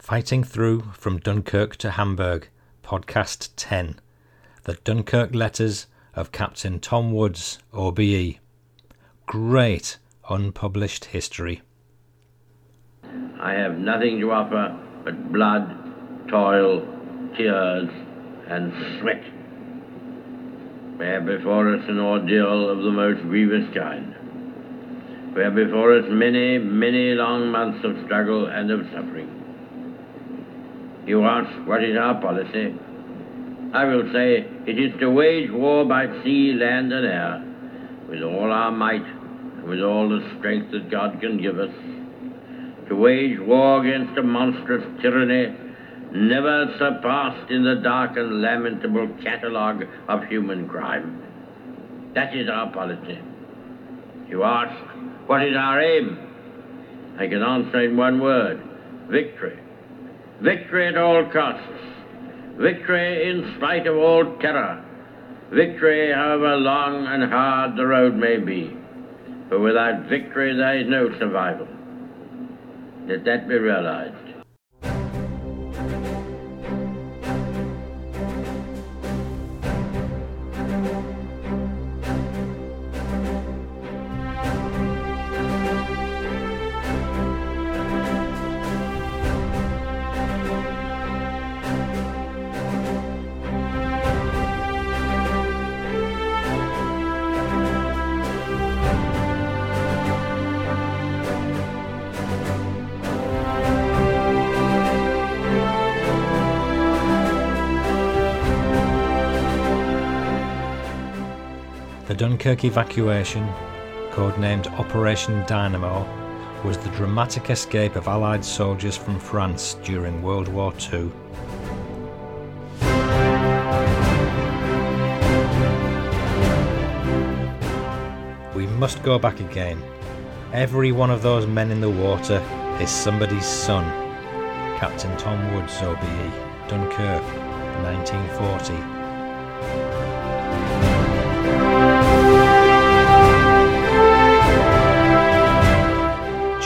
Fighting Through from Dunkirk to Hamburg, Podcast 10 The Dunkirk Letters of Captain Tom Woods, OBE. Great unpublished history. I have nothing to offer but blood, toil, tears, and sweat. We have before us an ordeal of the most grievous kind. We have before us many, many long months of struggle and of suffering. You ask, what is our policy? I will say, it is to wage war by sea, land, and air, with all our might, and with all the strength that God can give us, to wage war against a monstrous tyranny never surpassed in the dark and lamentable catalogue of human crime. That is our policy. You ask, what is our aim? I can answer in one word victory. Victory at all costs. Victory in spite of all terror. Victory, however long and hard the road may be. For without victory, there is no survival. Let that be realized. Dunkirk evacuation, codenamed Operation Dynamo, was the dramatic escape of Allied soldiers from France during World War II. We must go back again. Every one of those men in the water is somebody's son. Captain Tom Woods, OBE, Dunkirk, 1940.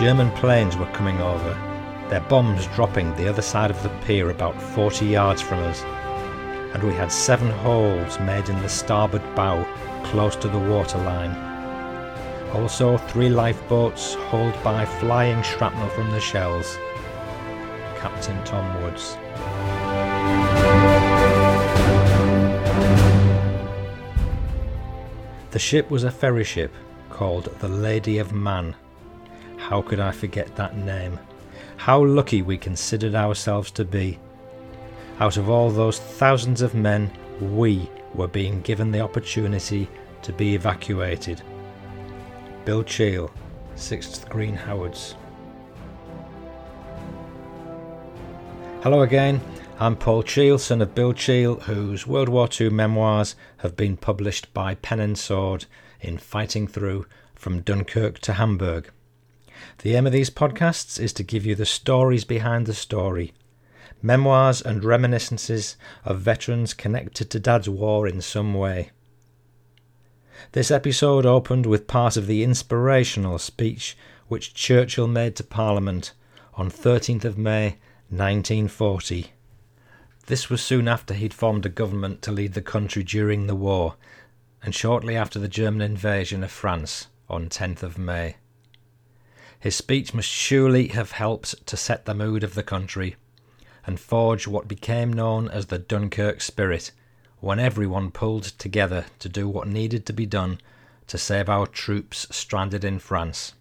German planes were coming over, their bombs dropping the other side of the pier about 40 yards from us, and we had seven holes made in the starboard bow close to the waterline. Also, three lifeboats hauled by flying shrapnel from the shells. Captain Tom Woods. The ship was a ferry ship called the Lady of Mann. How could I forget that name? How lucky we considered ourselves to be. Out of all those thousands of men, we were being given the opportunity to be evacuated. Bill Cheall, 6th Green Howards. Hello again, I'm Paul Cheall, son of Bill Cheall, whose World War II memoirs have been published by Pen and Sword in Fighting Through from Dunkirk to Hamburg. The aim of these podcasts is to give you the stories behind the story, memoirs and reminiscences of veterans connected to Dad's war in some way. This episode opened with part of the inspirational speech which Churchill made to Parliament on 13th of May 1940. This was soon after he'd formed a government to lead the country during the war, and shortly after the German invasion of France on 10th of May. His speech must surely have helped to set the mood of the country and forge what became known as the Dunkirk spirit, when everyone pulled together to do what needed to be done to save our troops stranded in France.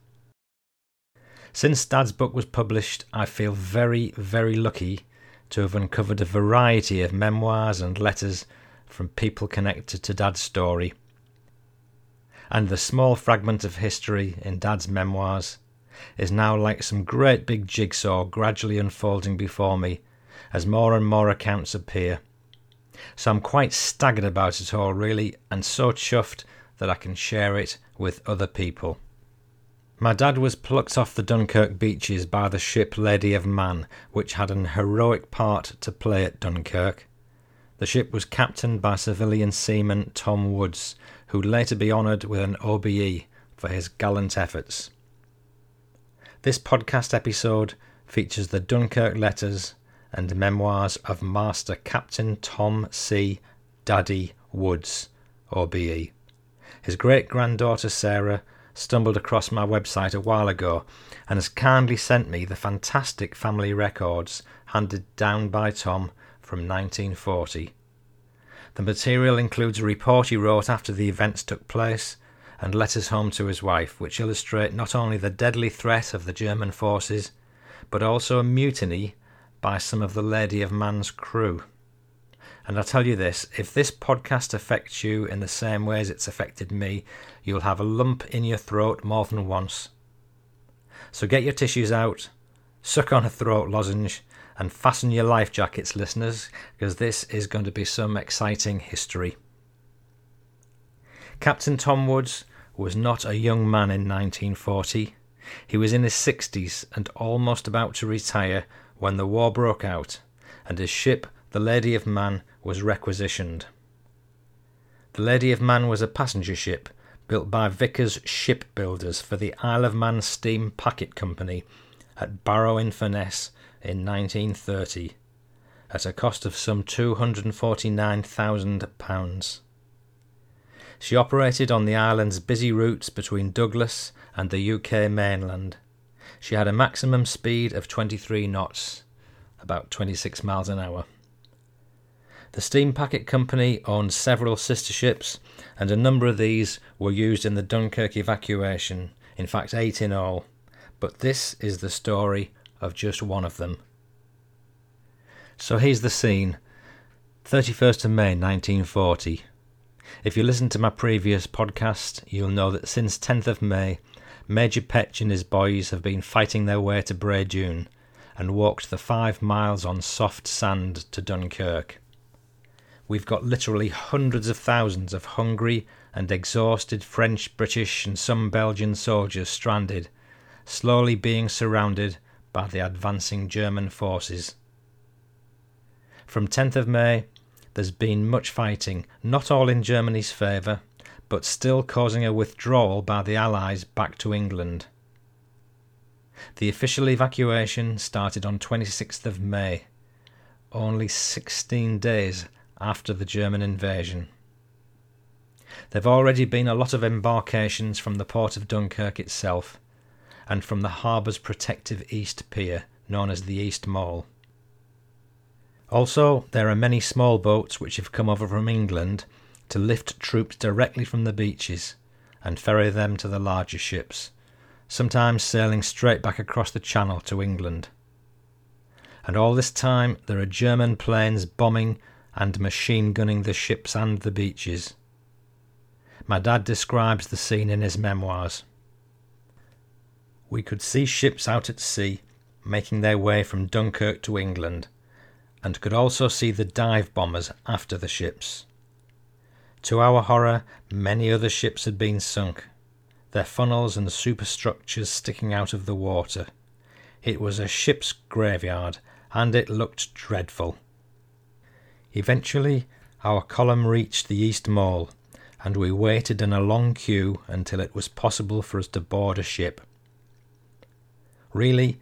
Since Dad's book was published, I feel very, very lucky to have uncovered a variety of memoirs and letters from people connected to Dad's story. And the small fragment of history in Dad's memoirs is now like some great big jigsaw gradually unfolding before me as more and more accounts appear. So I'm quite staggered about it all, really, and so chuffed that I can share it with other people. My dad was plucked off the Dunkirk beaches by the ship Lady of Mann, which had an heroic part to play at Dunkirk. The ship was captained by civilian seaman Tom Woods, who later be honoured with an OBE for his gallant efforts. This podcast episode features the Dunkirk letters and memoirs of Master Captain Tom C. Daddy Woods, OBE. His great granddaughter Sarah stumbled across my website a while ago and has kindly sent me the fantastic family records handed down by Tom from 1940. The material includes a report he wrote after the events took place and letters home to his wife, which illustrate not only the deadly threat of the German forces, but also a mutiny by some of the Lady of Mann's crew. And I tell you this if this podcast affects you in the same way as it's affected me, you'll have a lump in your throat more than once. So get your tissues out, suck on a throat lozenge, and fasten your life jackets, listeners, because this is going to be some exciting history. Captain Tom Woods was not a young man in 1940. He was in his 60s and almost about to retire when the war broke out, and his ship, the Lady of Mann, was requisitioned. The Lady of Mann was a passenger ship built by Vickers Shipbuilders for the Isle of Man Steam Packet Company at Barrow in Furness in 1930 at a cost of some £249,000. She operated on the island's busy routes between Douglas and the UK mainland. She had a maximum speed of 23 knots, about 26 miles an hour. The Steam Packet Company owned several sister ships, and a number of these were used in the Dunkirk evacuation, in fact, eight in all. But this is the story of just one of them. So here's the scene 31st of May 1940. If you listen to my previous podcast, you'll know that since 10th of May, Major Petch and his boys have been fighting their way to Bray Dune and walked the five miles on soft sand to Dunkirk. We've got literally hundreds of thousands of hungry and exhausted French, British, and some Belgian soldiers stranded, slowly being surrounded by the advancing German forces. From 10th of May there's been much fighting, not all in Germany's favour, but still causing a withdrawal by the Allies back to England. The official evacuation started on 26th of May, only 16 days after the German invasion. There have already been a lot of embarkations from the port of Dunkirk itself, and from the harbour's protective east pier, known as the East Mole. Also, there are many small boats which have come over from England to lift troops directly from the beaches and ferry them to the larger ships, sometimes sailing straight back across the Channel to England. And all this time there are German planes bombing and machine gunning the ships and the beaches. My dad describes the scene in his memoirs. We could see ships out at sea making their way from Dunkirk to England and could also see the dive bombers after the ships. To our horror, many other ships had been sunk, their funnels and superstructures sticking out of the water. It was a ship's graveyard, and it looked dreadful. Eventually, our column reached the East Mole, and we waited in a long queue until it was possible for us to board a ship. Really,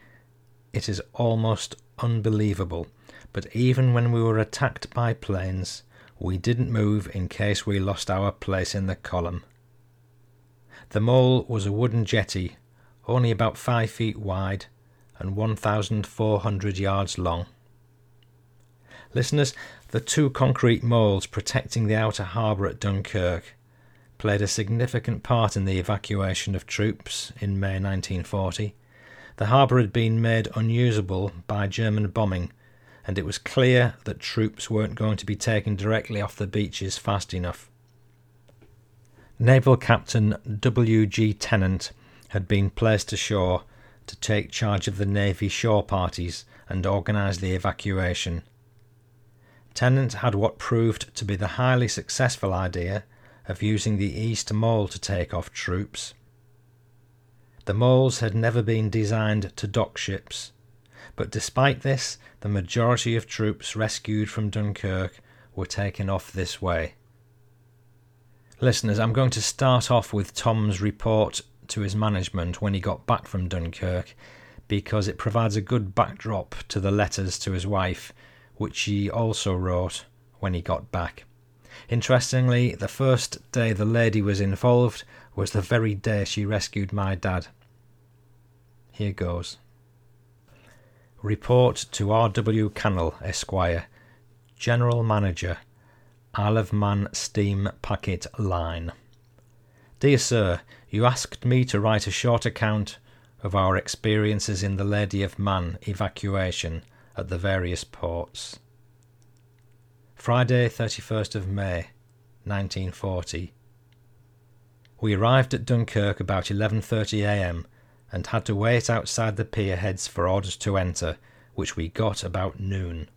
it is almost unbelievable but even when we were attacked by planes, we didn't move in case we lost our place in the column. The mole was a wooden jetty, only about five feet wide and 1,400 yards long. Listeners, the two concrete moles protecting the outer harbour at Dunkirk played a significant part in the evacuation of troops in May 1940. The harbour had been made unusable by German bombing and it was clear that troops weren't going to be taken directly off the beaches fast enough. Naval Captain W. G. Tennant had been placed ashore to take charge of the Navy shore parties and organise the evacuation. Tennant had what proved to be the highly successful idea of using the East Mole to take off troops. The moles had never been designed to dock ships, but despite this, the majority of troops rescued from Dunkirk were taken off this way. Listeners, I'm going to start off with Tom's report to his management when he got back from Dunkirk because it provides a good backdrop to the letters to his wife, which he also wrote when he got back. Interestingly, the first day the lady was involved was the very day she rescued my dad. Here goes. Report to R.W. Cannell, Esquire, General Manager, Isle of Man Steam Packet Line. Dear Sir, you asked me to write a short account of our experiences in the Lady of Mann evacuation at the various ports. Friday, 31st of May, 1940. We arrived at Dunkirk about 11:30 a.m. and had to wait outside the pier heads for orders to enter, which we got about noon.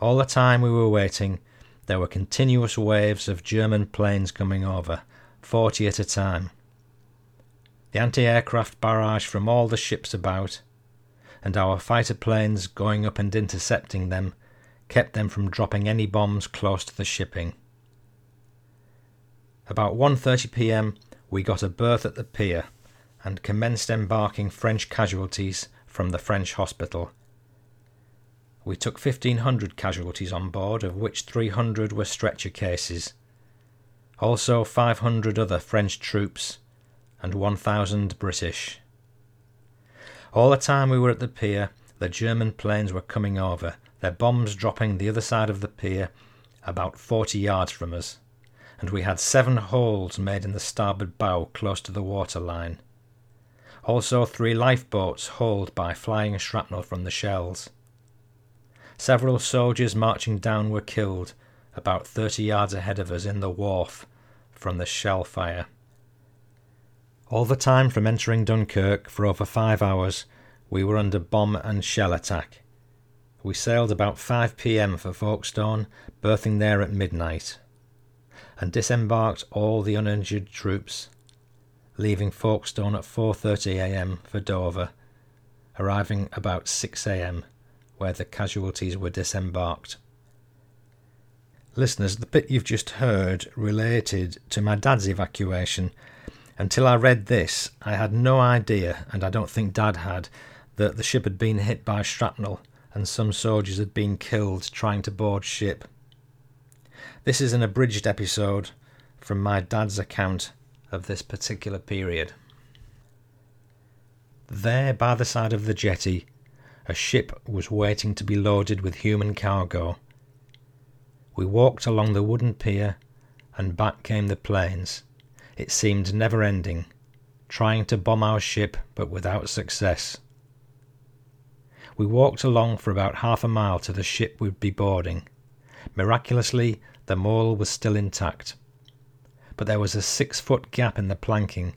All the time we were waiting, there were continuous waves of German planes coming over, forty at a time. The anti aircraft barrage from all the ships about, and our fighter planes going up and intercepting them, kept them from dropping any bombs close to the shipping. About 1:30 p.m. we got a berth at the pier and commenced embarking French casualties from the French hospital. We took 1500 casualties on board, of which 300 were stretcher cases. Also 500 other French troops and 1000 British. All the time we were at the pier, the German planes were coming over, their bombs dropping the other side of the pier about 40 yards from us and we had seven holes made in the starboard bow close to the water line. Also, three lifeboats hauled by flying shrapnel from the shells. Several soldiers marching down were killed about 30 yards ahead of us in the wharf from the shell fire. All the time from entering Dunkirk for over five hours, we were under bomb and shell attack. We sailed about 5 pm for Folkestone, berthing there at midnight and disembarked all the uninjured troops, leaving Folkestone at 4:30 a.m. for Dover, arriving about 6 a.m. where the casualties were disembarked. Listeners, the bit you've just heard related to my dad's evacuation. Until I read this, I had no idea, and I don't think Dad had, that the ship had been hit by shrapnel and some soldiers had been killed trying to board ship. This is an abridged episode from my dad's account of this particular period. There, by the side of the jetty, a ship was waiting to be loaded with human cargo. We walked along the wooden pier, and back came the planes. It seemed never ending, trying to bomb our ship, but without success. We walked along for about half a mile to the ship we'd be boarding. Miraculously, the mole was still intact, but there was a six foot gap in the planking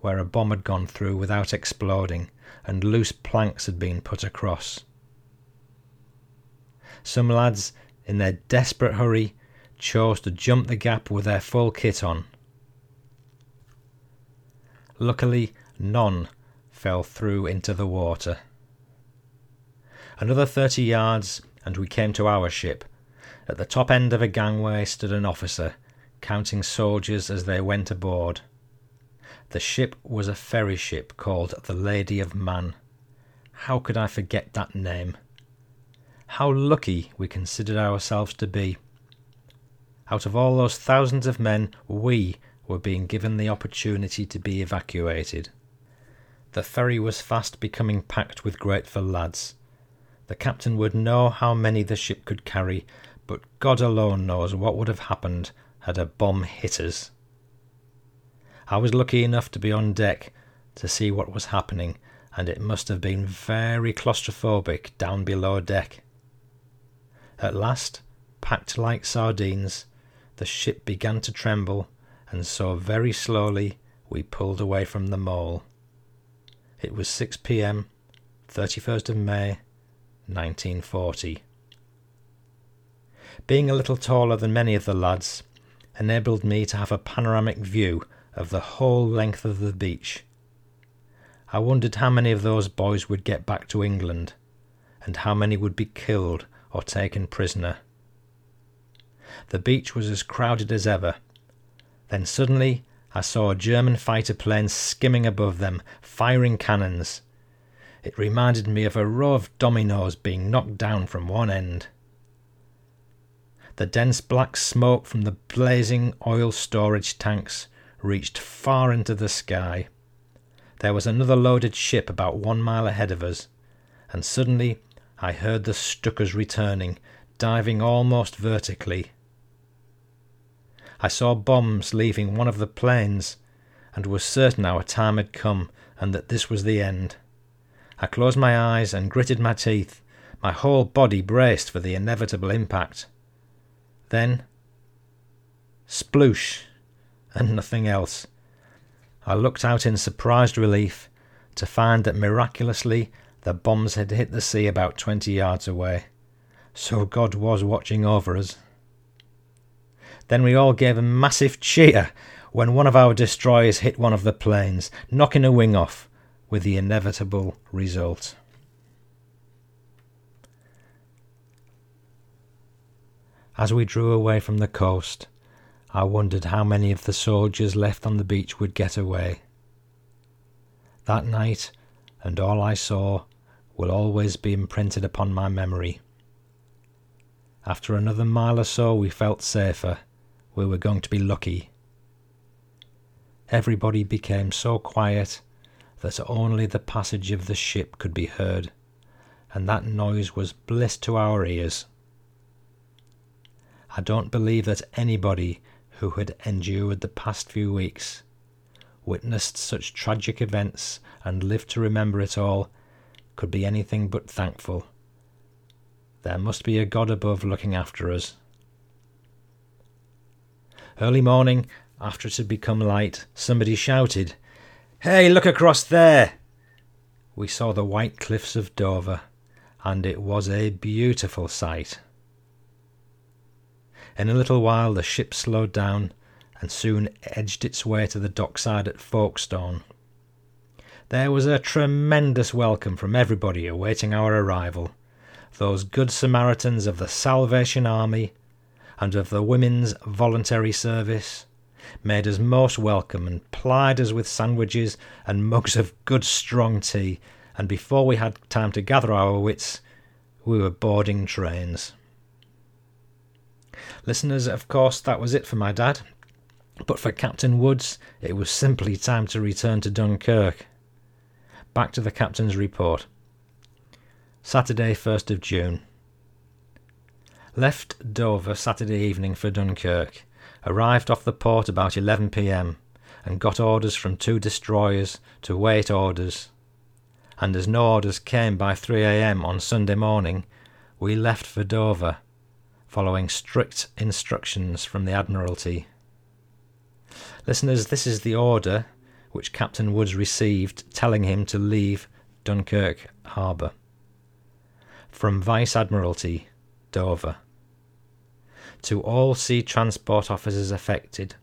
where a bomb had gone through without exploding, and loose planks had been put across. Some lads, in their desperate hurry, chose to jump the gap with their full kit on. Luckily, none fell through into the water. Another thirty yards, and we came to our ship, at the top end of a gangway stood an officer, counting soldiers as they went aboard. The ship was a ferry ship called the Lady of Mann. How could I forget that name? How lucky we considered ourselves to be. Out of all those thousands of men, we were being given the opportunity to be evacuated. The ferry was fast becoming packed with grateful lads. The captain would know how many the ship could carry, but God alone knows what would have happened had a bomb hit us. I was lucky enough to be on deck to see what was happening, and it must have been very claustrophobic down below deck. At last, packed like sardines, the ship began to tremble, and so very slowly we pulled away from the mole. It was 6 p.m., 31st of May, 1940 being a little taller than many of the lads, enabled me to have a panoramic view of the whole length of the beach. I wondered how many of those boys would get back to England, and how many would be killed or taken prisoner. The beach was as crowded as ever. Then suddenly I saw a German fighter plane skimming above them, firing cannons. It reminded me of a row of dominoes being knocked down from one end. The dense black smoke from the blazing oil storage tanks reached far into the sky. There was another loaded ship about one mile ahead of us, and suddenly I heard the Stukas returning, diving almost vertically. I saw bombs leaving one of the planes, and was certain our time had come and that this was the end. I closed my eyes and gritted my teeth, my whole body braced for the inevitable impact. Then, sploosh, and nothing else. I looked out in surprised relief to find that miraculously the bombs had hit the sea about twenty yards away. So God was watching over us. Then we all gave a massive cheer when one of our destroyers hit one of the planes, knocking a wing off, with the inevitable result. As we drew away from the coast, I wondered how many of the soldiers left on the beach would get away. That night, and all I saw, will always be imprinted upon my memory. After another mile or so, we felt safer. We were going to be lucky. Everybody became so quiet that only the passage of the ship could be heard, and that noise was bliss to our ears. I don't believe that anybody who had endured the past few weeks, witnessed such tragic events, and lived to remember it all, could be anything but thankful. There must be a God above looking after us. Early morning, after it had become light, somebody shouted, Hey, look across there! We saw the white cliffs of Dover, and it was a beautiful sight. In a little while the ship slowed down and soon edged its way to the dockside at Folkestone. There was a tremendous welcome from everybody awaiting our arrival. Those good Samaritans of the Salvation Army and of the Women's Voluntary Service, made us most welcome and plied us with sandwiches and mugs of good strong tea, and before we had time to gather our wits, we were boarding trains. Listeners, of course, that was it for my dad. But for Captain Woods, it was simply time to return to Dunkirk. Back to the captain's report. Saturday, 1st of June. Left Dover Saturday evening for Dunkirk arrived off the port about 11 pm and got orders from two destroyers to wait orders. And as no orders came by 3 am on Sunday morning, we left for Dover, following strict instructions from the Admiralty. Listeners, this is the order which Captain Woods received telling him to leave Dunkirk harbour. From Vice Admiralty, Dover to all sea transport officers affected.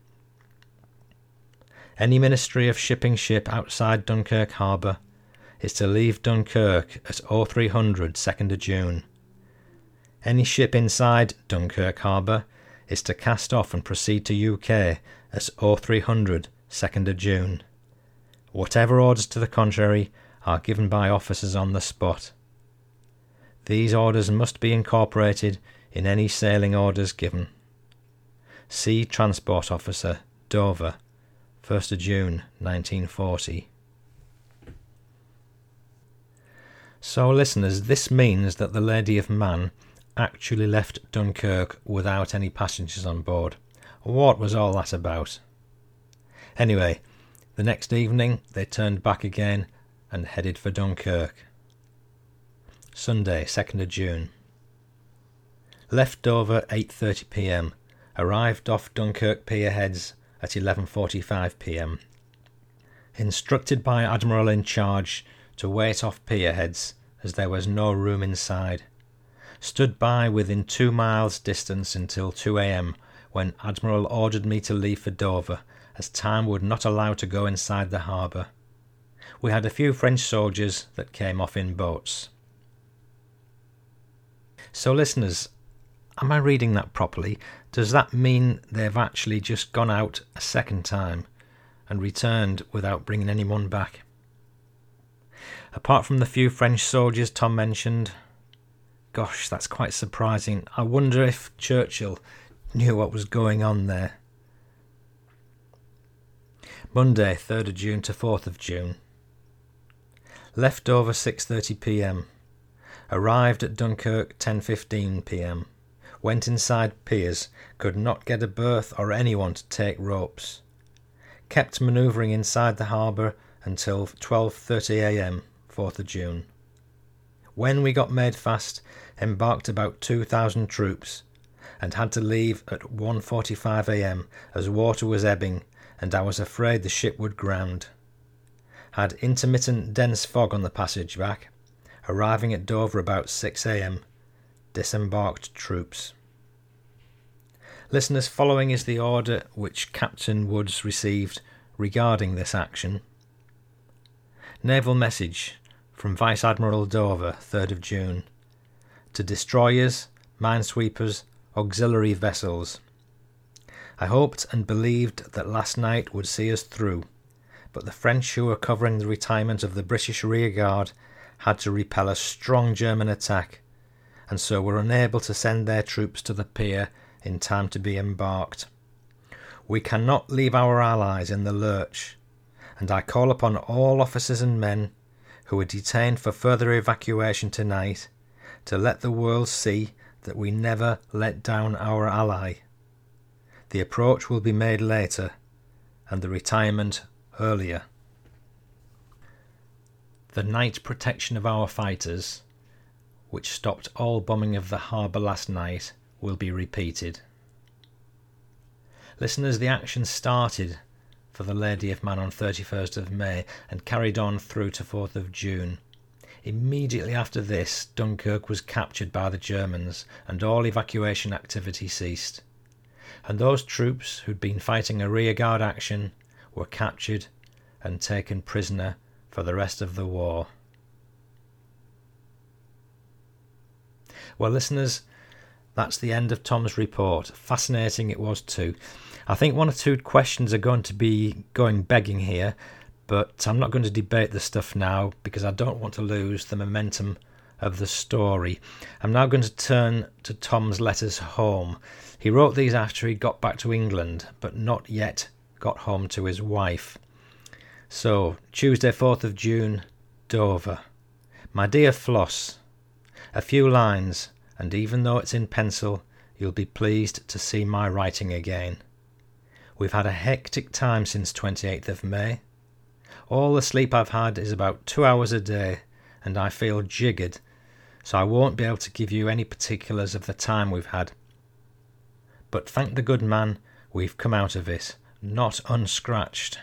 Any Ministry of Shipping ship outside Dunkirk Harbour is to leave Dunkirk at 0300 2nd of June. Any ship inside Dunkirk Harbour is to cast off and proceed to UK at 0300 2nd of June. Whatever orders to the contrary are given by officers on the spot. These orders must be incorporated in any sailing orders given. Sea Transport Officer, Dover, 1st of June 1940. So, listeners, this means that the Lady of Mann actually left Dunkirk without any passengers on board. What was all that about? Anyway, the next evening they turned back again and headed for Dunkirk. Sunday, 2nd of June. Left Dover 8:30 p.m. Arrived off Dunkirk pier heads at 11:45 p.m. Instructed by Admiral in charge to wait off pier heads as there was no room inside. Stood by within 2 miles distance until 2 a.m. when Admiral ordered me to leave for Dover as time would not allow to go inside the harbour. We had a few French soldiers that came off in boats. So, listeners, Am I reading that properly? Does that mean they've actually just gone out a second time and returned without bringing anyone back. Apart from the few French soldiers Tom mentioned, gosh, that's quite surprising. I wonder if Churchill knew what was going on there. Monday, 3rd of June to 4th of June. Left Dover 6:30 p.m. Arrived at Dunkirk 10:15 p.m. Went inside piers, could not get a berth or anyone to take ropes. Kept manoeuvring inside the harbour until 12:30 a.m. 4th of June. When we got made fast, embarked about 2,000 troops, and had to leave at 1.45 a.m. as water was ebbing and I was afraid the ship would ground. Had intermittent dense fog on the passage back, arriving at Dover about 6 a.m. Disembarked troops. Listeners, following is the order which Captain Woods received regarding this action. Naval message from Vice Admiral Dover, 3rd of June, to destroyers, minesweepers, auxiliary vessels. I hoped and believed that last night would see us through, but the French who were covering the retirement of the British rearguard had to repel a strong German attack, and so were unable to send their troops to the pier in time to be embarked. We cannot leave our allies in the lurch, and I call upon all officers and men who are detained for further evacuation tonight to let the world see that we never let down our ally. The approach will be made later, and the retirement earlier. The night protection of our fighters, which stopped all bombing of the harbour last night, will be repeated. Listeners, the action started for the Lady of Mann on 31st of May and carried on through to 4th of June. Immediately after this, Dunkirk was captured by the Germans and all evacuation activity ceased and those troops who'd been fighting a rearguard action were captured and taken prisoner for the rest of the war. Well, listeners, that's the end of Tom's report. Fascinating it was too. I think one or two questions are going to be going begging here, but I'm not going to debate the stuff now because I don't want to lose the momentum of the story. I'm now going to turn to Tom's letters home. He wrote these after he got back to England, but not yet got home to his wife. So, Tuesday, 4th of June, Dover. My dear Floss, a few lines, and even though it's in pencil, you'll be pleased to see my writing again. We've had a hectic time since 28th of May. All the sleep I've had is about two hours a day, and I feel jiggered so I won't be able to give you any particulars of the time we've had. But thank the good man, we've come out of it, not unscratched.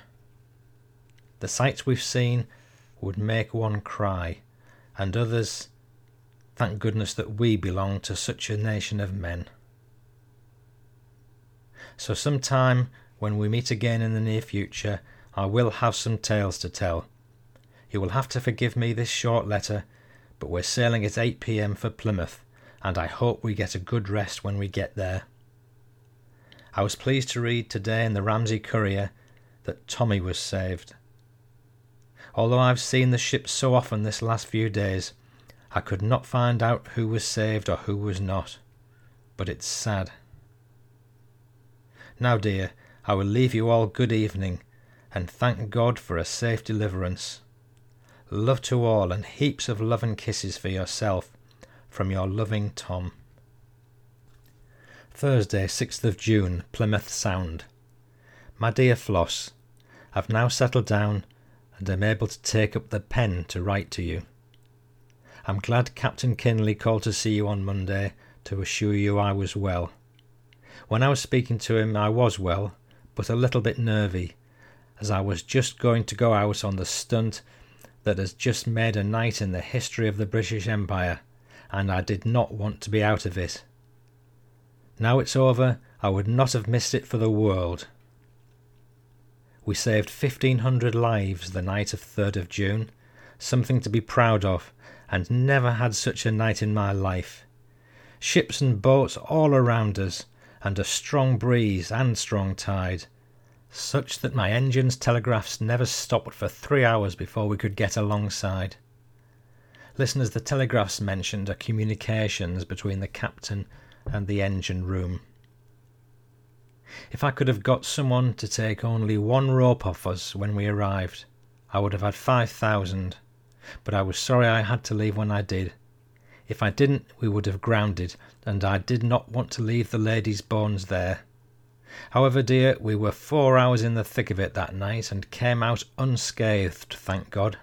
The sights we've seen would make one cry, and others, thank goodness that we belong to such a nation of men. So, some time when we meet again in the near future, I will have some tales to tell. You will have to forgive me this short letter but we're sailing at 8 pm for Plymouth, and I hope we get a good rest when we get there. I was pleased to read today in the Ramsey Courier that Tommy was saved. Although I've seen the ship so often this last few days, I could not find out who was saved or who was not. But it's sad. Now, dear, I will leave you all good evening, and thank God for a safe deliverance. Love to all, and heaps of love and kisses for yourself from your loving Tom. Thursday, 6th of June, Plymouth Sound. My dear Floss, I've now settled down and am able to take up the pen to write to you. I'm glad Captain Kinley called to see you on Monday to assure you I was well. When I was speaking to him, I was well, but a little bit nervy, as I was just going to go out on the stunt that has just made a night in the history of the British Empire, and I did not want to be out of it. Now it's over, I would not have missed it for the world. We saved 1,500 lives the night of 3rd of June, something to be proud of, and never had such a night in my life. Ships and boats all around us, and a strong breeze and strong tide. Such that my engine's telegraphs never stopped for three hours before we could get alongside. Listeners, the telegraphs mentioned are communications between the captain and the engine room. If I could have got someone to take only one rope off us when we arrived, I would have had five thousand, but I was sorry I had to leave when I did. If I didn't, we would have grounded, and I did not want to leave the lady's bones there. However, dear, we were four hours in the thick of it that night and came out unscathed, thank God.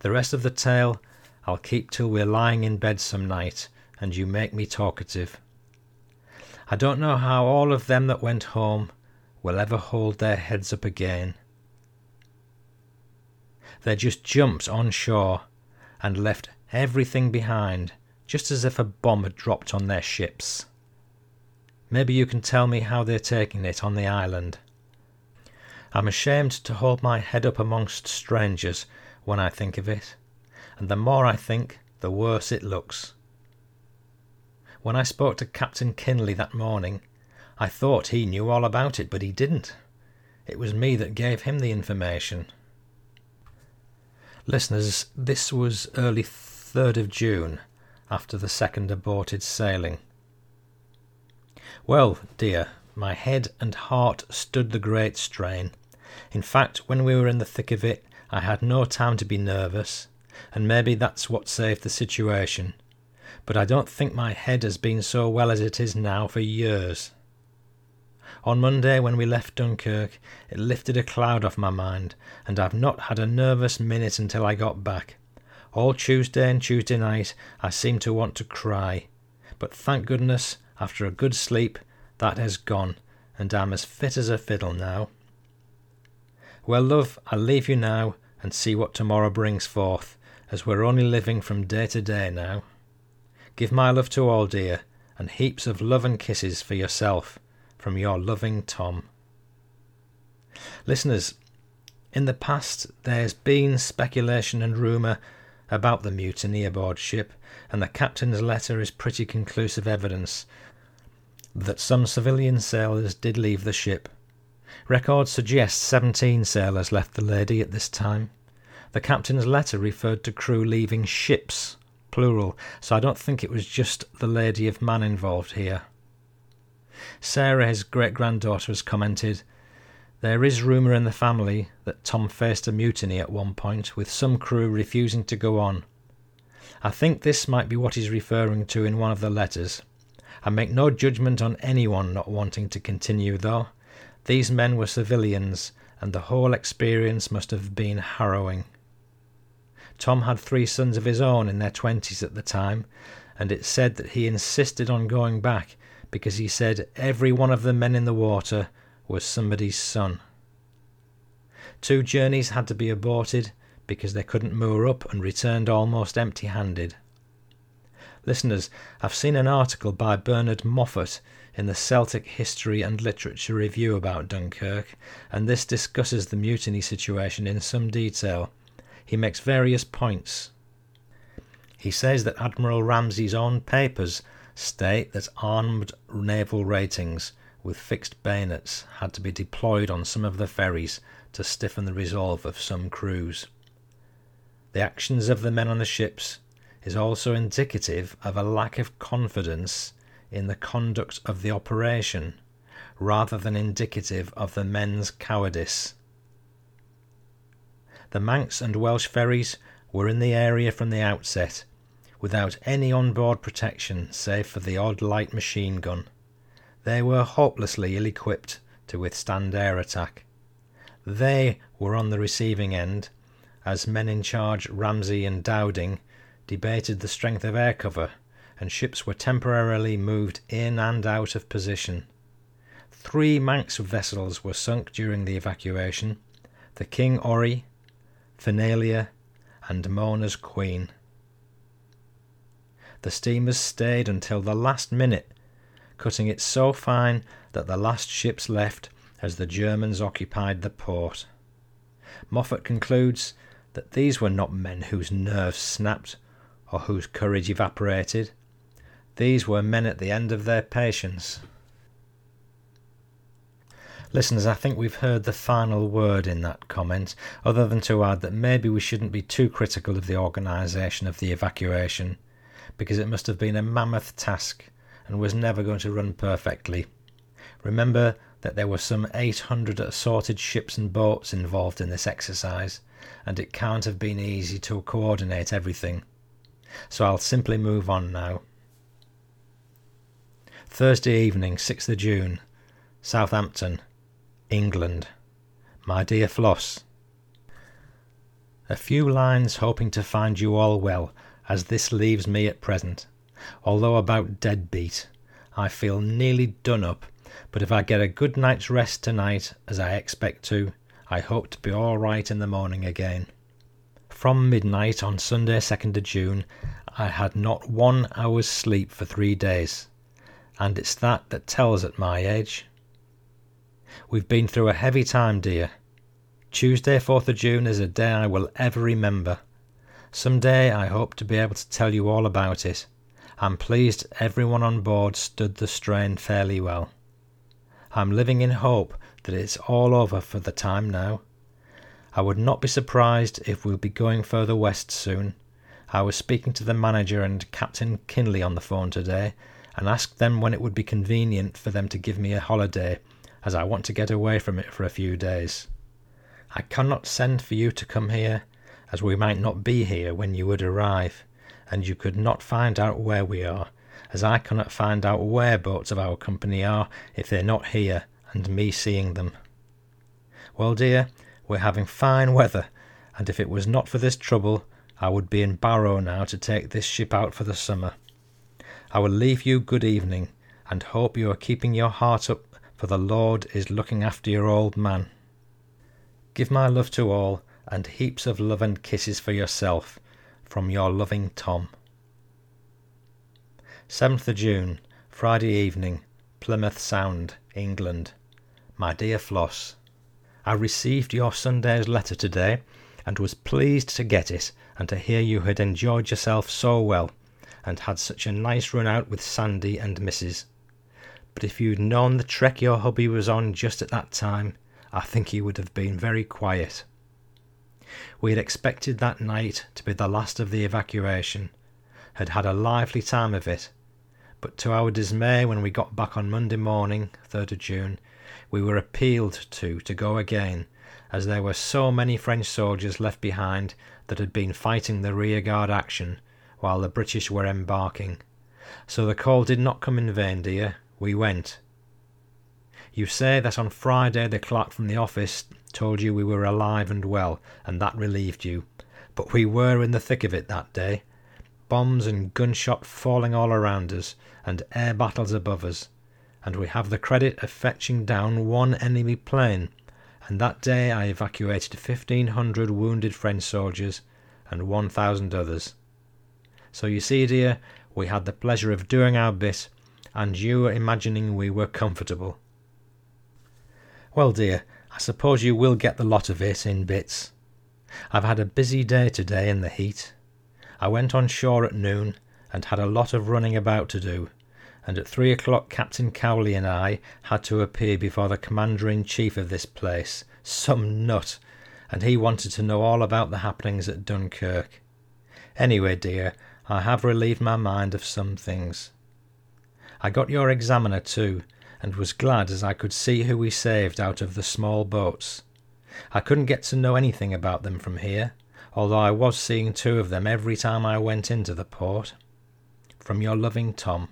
The rest of the tale I'll keep till we're lying in bed some night and you make me talkative. I don't know how all of them that went home will ever hold their heads up again. They just jumped on shore and left everything behind, just as if a bomb had dropped on their ships. Maybe you can tell me how they're taking it on the island. I'm ashamed to hold my head up amongst strangers when I think of it, and the more I think, the worse it looks. When I spoke to Captain Kinley that morning, I thought he knew all about it, but he didn't. It was me that gave him the information. Listeners, this was early 3rd of June, after the second aborted sailing. Well, dear, my head and heart stood the great strain. In fact, when we were in the thick of it, I had no time to be nervous, and maybe that's what saved the situation. But I don't think my head has been so well as it is now for years. On Monday, when we left Dunkirk, it lifted a cloud off my mind, and I've not had a nervous minute until I got back. All Tuesday and Tuesday night I seemed to want to cry, but thank goodness after a good sleep, that has gone, and I'm as fit as a fiddle now. Well, love, I'll leave you now and see what tomorrow brings forth, as we're only living from day to day now. Give my love to all, dear, and heaps of love and kisses for yourself from your loving Tom. Listeners, in the past there's been speculation and rumour about the mutiny aboard ship, and the captain's letter is pretty conclusive evidence that some civilian sailors did leave the ship. Records suggest 17 sailors left the Lady at this time. The captain's letter referred to crew leaving ships, plural, so I don't think it was just the Lady of Mann involved here. Sarah, his great granddaughter, has commented There is rumour in the family that Tom faced a mutiny at one point, with some crew refusing to go on. I think this might be what he's referring to in one of the letters. I make no judgment on anyone not wanting to continue, though. These men were civilians, and the whole experience must have been harrowing. Tom had three sons of his own in their twenties at the time, and it's said that he insisted on going back because he said every one of the men in the water was somebody's son. Two journeys had to be aborted because they couldn't moor up and returned almost empty handed. Listeners, I've seen an article by Bernard Moffat in the Celtic History and Literature Review about Dunkirk, and this discusses the mutiny situation in some detail. He makes various points. He says that Admiral Ramsay's own papers state that armed naval ratings with fixed bayonets had to be deployed on some of the ferries to stiffen the resolve of some crews. The actions of the men on the ships is also indicative of a lack of confidence in the conduct of the operation rather than indicative of the men's cowardice. The Manx and Welsh ferries were in the area from the outset, without any on-board protection save for the odd light machine gun. They were hopelessly ill equipped to withstand air attack. They were on the receiving end, as men in charge Ramsay and Dowding debated the strength of air cover, and ships were temporarily moved in and out of position. Three Manx vessels were sunk during the evacuation the King Orry, Fenella, and Mona's Queen. The steamers stayed until the last minute, cutting it so fine that the last ships left as the Germans occupied the port. Moffat concludes that these were not men whose nerves snapped or whose courage evaporated. These were men at the end of their patience. Listeners, I think we've heard the final word in that comment, other than to add that maybe we shouldn't be too critical of the organisation of the evacuation, because it must have been a mammoth task and was never going to run perfectly. Remember that there were some 800 assorted ships and boats involved in this exercise, and it can't have been easy to coordinate everything. So I'll simply move on now. Thursday evening, 6th of June, Southampton, England. My dear Floss, A few lines hoping to find you all well, as this leaves me at present. Although about dead beat, I feel nearly done up, but if I get a good night's rest tonight, as I expect to, I hope to be all right in the morning again. From midnight on Sunday, 2nd of June, I had not one hour's sleep for three days, and it's that that tells at my age. We've been through a heavy time, dear. Tuesday, 4th of June, is a day I will ever remember. Some day I hope to be able to tell you all about it. I'm pleased everyone on board stood the strain fairly well. I'm living in hope that it's all over for the time now. I would not be surprised if we'll be going further west soon. I was speaking to the manager and Captain Kinley on the phone today, and asked them when it would be convenient for them to give me a holiday as I want to get away from it for a few days. I cannot send for you to come here, as we might not be here when you would arrive, and you could not find out where we are, as I cannot find out where boats of our company are if they're not here and me seeing them. Well, dear, we're having fine weather, and if it was not for this trouble, I would be in Barrow now to take this ship out for the summer. I will leave you good evening, and hope you are keeping your heart up for the Lord is looking after your old man. Give my love to all, and heaps of love and kisses for yourself, from your loving Tom. 7th of June, Friday evening, Plymouth Sound, England. My dear Floss, I received your Sunday's letter today, and was pleased to get it, and to hear you had enjoyed yourself so well, and had such a nice run out with Sandy and Mrs but if you'd known the trek your hubby was on just at that time, I think he would have been very quiet. We had expected that night to be the last of the evacuation, had had a lively time of it, but to our dismay when we got back on Monday morning, 3rd of June, we were appealed to to go again, as there were so many French soldiers left behind that had been fighting the rearguard action while the British were embarking. So the call did not come in vain, dear, we went. You say that on Friday the clerk from the office told you we were alive and well, and that relieved you. But we were in the thick of it that day. Bombs and gunshot falling all around us, and air battles above us, and we have the credit of fetching down one enemy plane, and that day I evacuated fifteen hundred wounded French soldiers and one thousand others. So you see, dear, we had the pleasure of doing our bit, and you were imagining we were comfortable. Well, dear, I suppose you will get the lot of it in bits. I've had a busy day today in the heat. I went on shore at noon and had a lot of running about to do, and at three o'clock Captain Cowley and I had to appear before the commander in chief of this place, some nut, and he wanted to know all about the happenings at Dunkirk. Anyway, dear, I have relieved my mind of some things. I got your examiner too, and was glad as I could see who we saved out of the small boats. I couldn't get to know anything about them from here, although I was seeing two of them every time I went into the port. From your loving Tom.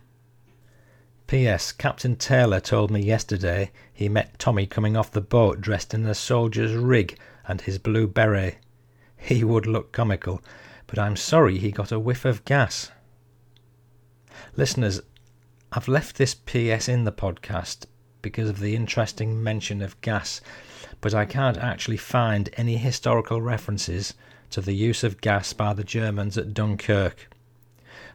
P.S. Captain Taylor told me yesterday he met Tommy coming off the boat dressed in a soldier's rig and his blue beret. He would look comical, but I'm sorry he got a whiff of gas. Listeners, I've left this PS in the podcast because of the interesting mention of gas, but I can't actually find any historical references to the use of gas by the Germans at Dunkirk,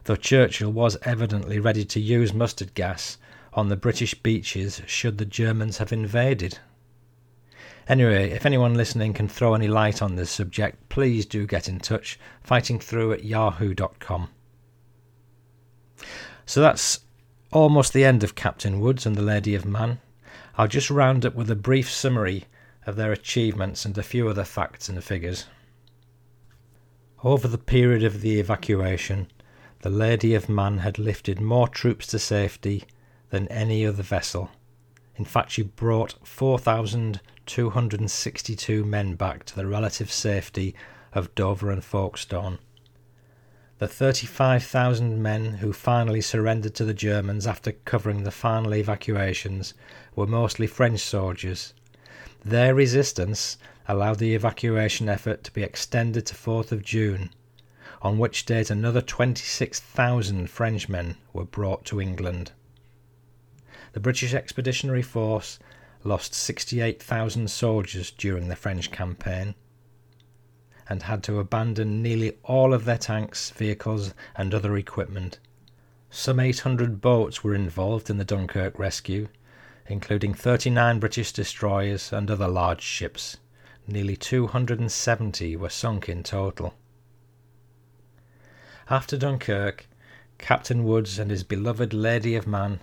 though Churchill was evidently ready to use mustard gas on the British beaches should the Germans have invaded. Anyway, if anyone listening can throw any light on this subject, please do get in touch, fightingthrough at yahoo.com. So that's almost the end of Captain Woods and the Lady of Mann. I'll just round up with a brief summary of their achievements and a few other facts and figures. Over the period of the evacuation, the Lady of Mann had lifted more troops to safety than any other vessel. In fact, she brought 4,262 men back to the relative safety of Dover and Folkestone. The 35,000 men who finally surrendered to the Germans after covering the final evacuations were mostly French soldiers. Their resistance allowed the evacuation effort to be extended to 4th of June, on which date another 26,000 Frenchmen were brought to England. The British Expeditionary Force lost 68,000 soldiers during the French campaign and had to abandon nearly all of their tanks, vehicles, and other equipment. Some 800 boats were involved in the Dunkirk rescue, including 39 British destroyers and other large ships. Nearly 270 were sunk in total. After Dunkirk, Captain Woods and his beloved Lady of Mann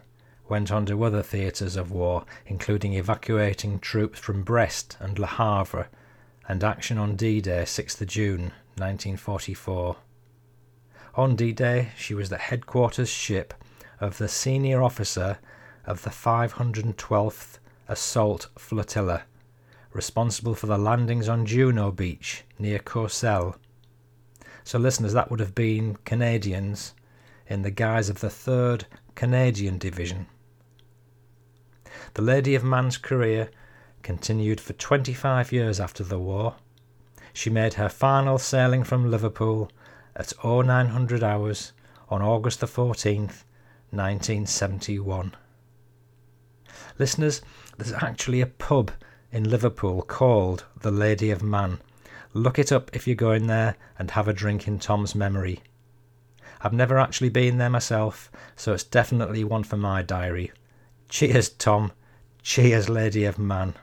went on to other theatres of war, including evacuating troops from Brest and Le Havre and action on D Day, 6th June 1944. On D Day, she was the headquarters ship of the senior officer of the 512th Assault Flotilla, responsible for the landings on Juno Beach near Courseulles. So, listeners, that would have been Canadians in the guise of the 3rd Canadian Division. The Lady of Mann's career continued for 25 years after the war. She made her final sailing from Liverpool at 0900 hours on August the 14th, 1971. Listeners, there's actually a pub in Liverpool called the Lady of Mann. Look it up if you're going there and have a drink in Tom's memory. I've never actually been there myself, so it's definitely one for my diary. Cheers, Tom. Cheers, Lady of Mann.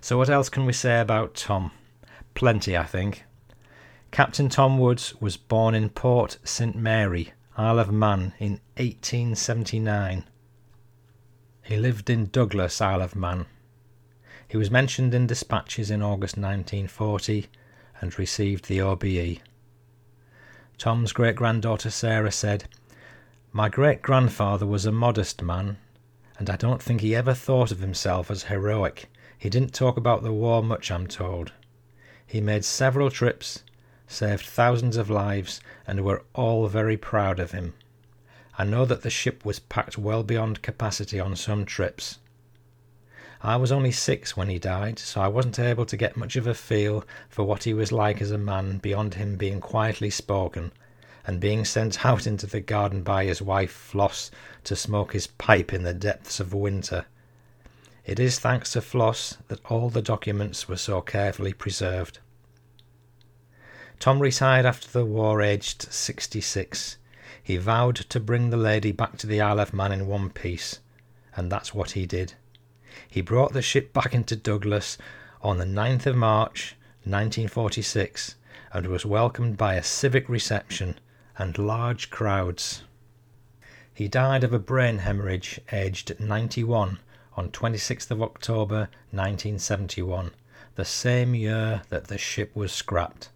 So, what else can we say about Tom? Plenty, I think. Captain Tom Woods was born in Port St Mary, Isle of Man, in 1879. He lived in Douglas, Isle of Man. He was mentioned in dispatches in August 1940 and received the OBE. Tom's great granddaughter Sarah said, My great grandfather was a modest man, and I don't think he ever thought of himself as heroic he didn't talk about the war much, I'm told. He made several trips, saved thousands of lives, and we're all very proud of him. I know that the ship was packed well beyond capacity on some trips. I was only six when he died, so I wasn't able to get much of a feel for what he was like as a man beyond him being quietly spoken and being sent out into the garden by his wife Floss to smoke his pipe in the depths of winter it is thanks to Floss that all the documents were so carefully preserved. Tom retired after the war aged 66. He vowed to bring the lady back to the Isle of Man in one piece, and that's what he did. He brought the ship back into Douglas on the 9th of March 1946 and was welcomed by a civic reception and large crowds. He died of a brain hemorrhage aged 91 on 26th of October 1971, the same year that the ship was scrapped.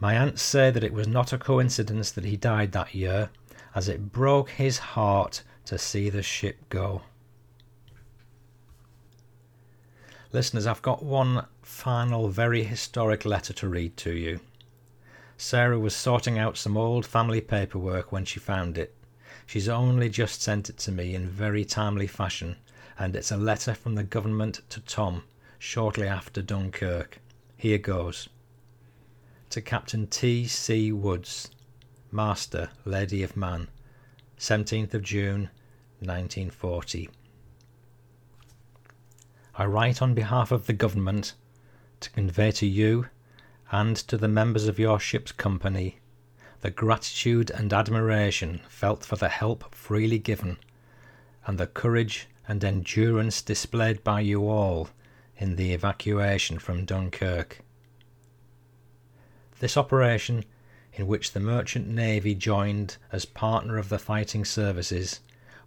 My aunts say that it was not a coincidence that he died that year, as it broke his heart to see the ship go. Listeners, I've got one final very historic letter to read to you. Sarah was sorting out some old family paperwork when she found it. She's only just sent it to me in very timely fashion, and it's a letter from the government to Tom shortly after Dunkirk. Here goes. To Captain T. C. Woods, Master, Lady of Mann, 17th of June, 1940. I write on behalf of the government to convey to you and to the members of your ship's company the gratitude and admiration felt for the help freely given, and the courage and endurance displayed by you all in the evacuation from Dunkirk. This operation, in which the Merchant Navy joined as partner of the fighting services,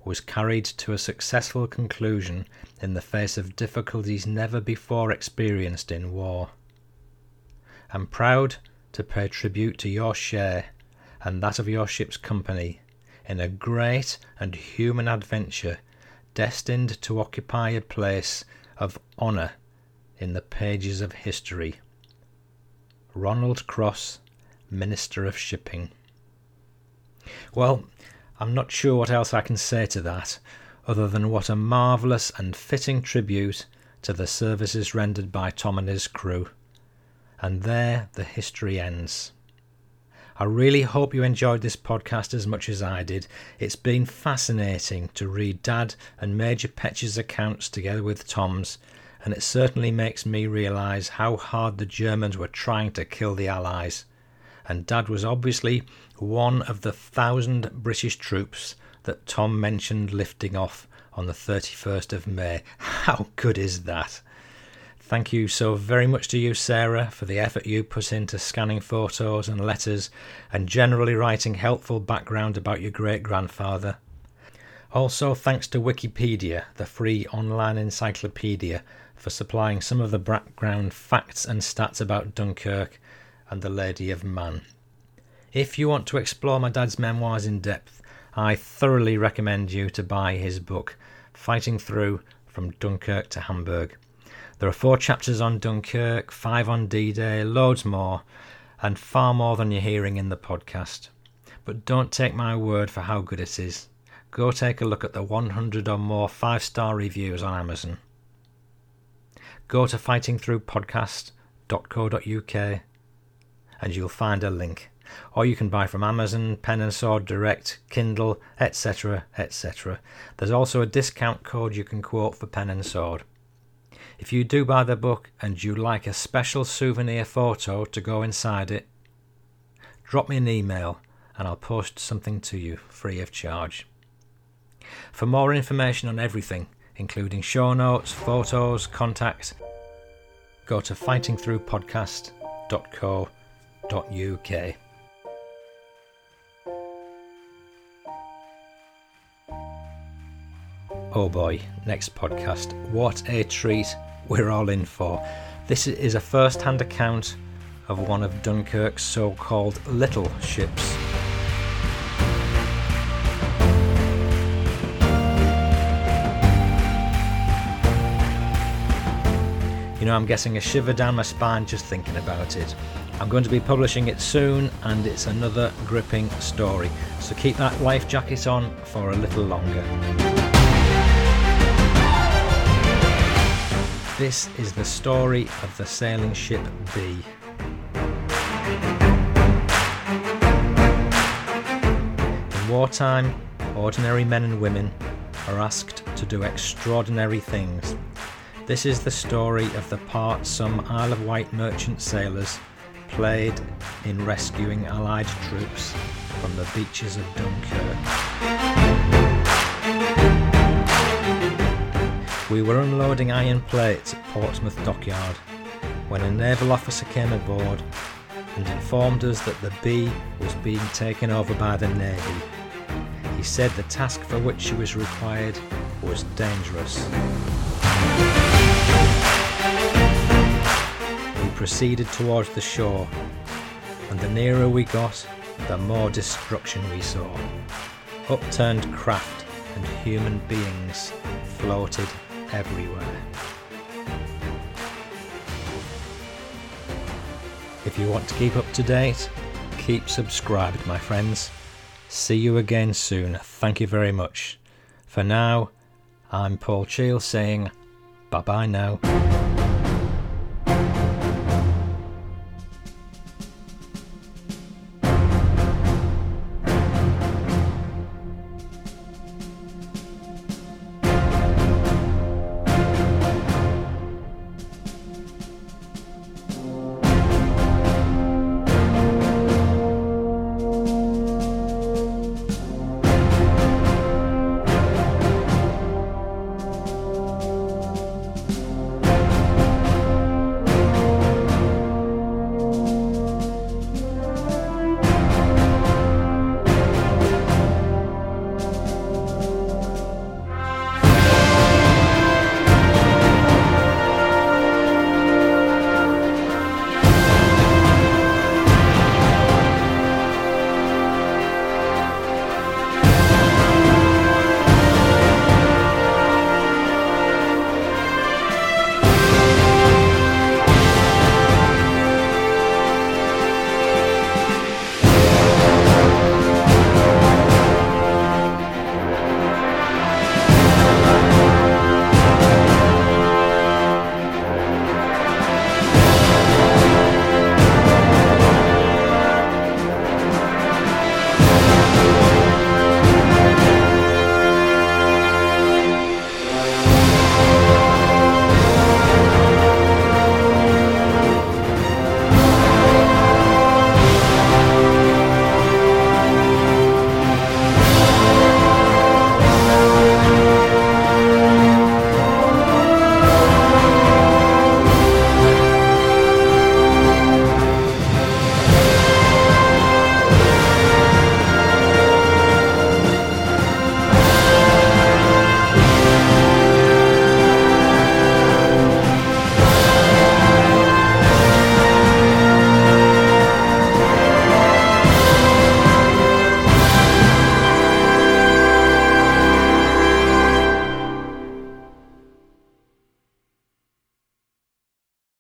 was carried to a successful conclusion in the face of difficulties never before experienced in war. I'm proud to pay tribute to your share and that of your ship's company in a great and human adventure destined to occupy a place of honour in the pages of history. Ronald Cross, Minister of Shipping. Well, I'm not sure what else I can say to that, other than what a marvellous and fitting tribute to the services rendered by Tom and his crew. And there the history ends. I really hope you enjoyed this podcast as much as I did. It's been fascinating to read Dad and Major Petch's accounts together with Tom's, and it certainly makes me realise how hard the Germans were trying to kill the Allies. And Dad was obviously one of the thousand British troops that Tom mentioned lifting off on the 31st of May. How good is that? Thank you so very much to you, Sarah, for the effort you put into scanning photos and letters and generally writing helpful background about your great grandfather. Also, thanks to Wikipedia, the free online encyclopedia, for supplying some of the background facts and stats about Dunkirk and the Lady of Mann. If you want to explore my dad's memoirs in depth, I thoroughly recommend you to buy his book, Fighting Through from Dunkirk to Hamburg. There are four chapters on Dunkirk, five on D Day, loads more, and far more than you're hearing in the podcast. But don't take my word for how good it is. Go take a look at the 100 or more five star reviews on Amazon. Go to fightingthroughpodcast.co.uk and you'll find a link. Or you can buy from Amazon, Pen and Sword Direct, Kindle, etc. etc. There's also a discount code you can quote for Pen and Sword. If you do buy the book and you like a special souvenir photo to go inside it, drop me an email and I'll post something to you free of charge. For more information on everything, including show notes, photos, contacts, go to fightingthroughpodcast.co.uk. Oh boy, next podcast. What a treat we're all in for. This is a first hand account of one of Dunkirk's so called little ships. You know, I'm getting a shiver down my spine just thinking about it. I'm going to be publishing it soon, and it's another gripping story. So keep that life jacket on for a little longer. This is the story of the sailing ship B. In wartime, ordinary men and women are asked to do extraordinary things. This is the story of the part some Isle of Wight merchant sailors played in rescuing Allied troops from the beaches of Dunkirk. We were unloading iron plates at Portsmouth Dockyard when a naval officer came aboard and informed us that the B was being taken over by the Navy. He said the task for which she was required was dangerous. Proceeded towards the shore, and the nearer we got, the more destruction we saw. Upturned craft and human beings floated everywhere. If you want to keep up to date, keep subscribed, my friends. See you again soon. Thank you very much. For now, I'm Paul Cheall saying bye bye now.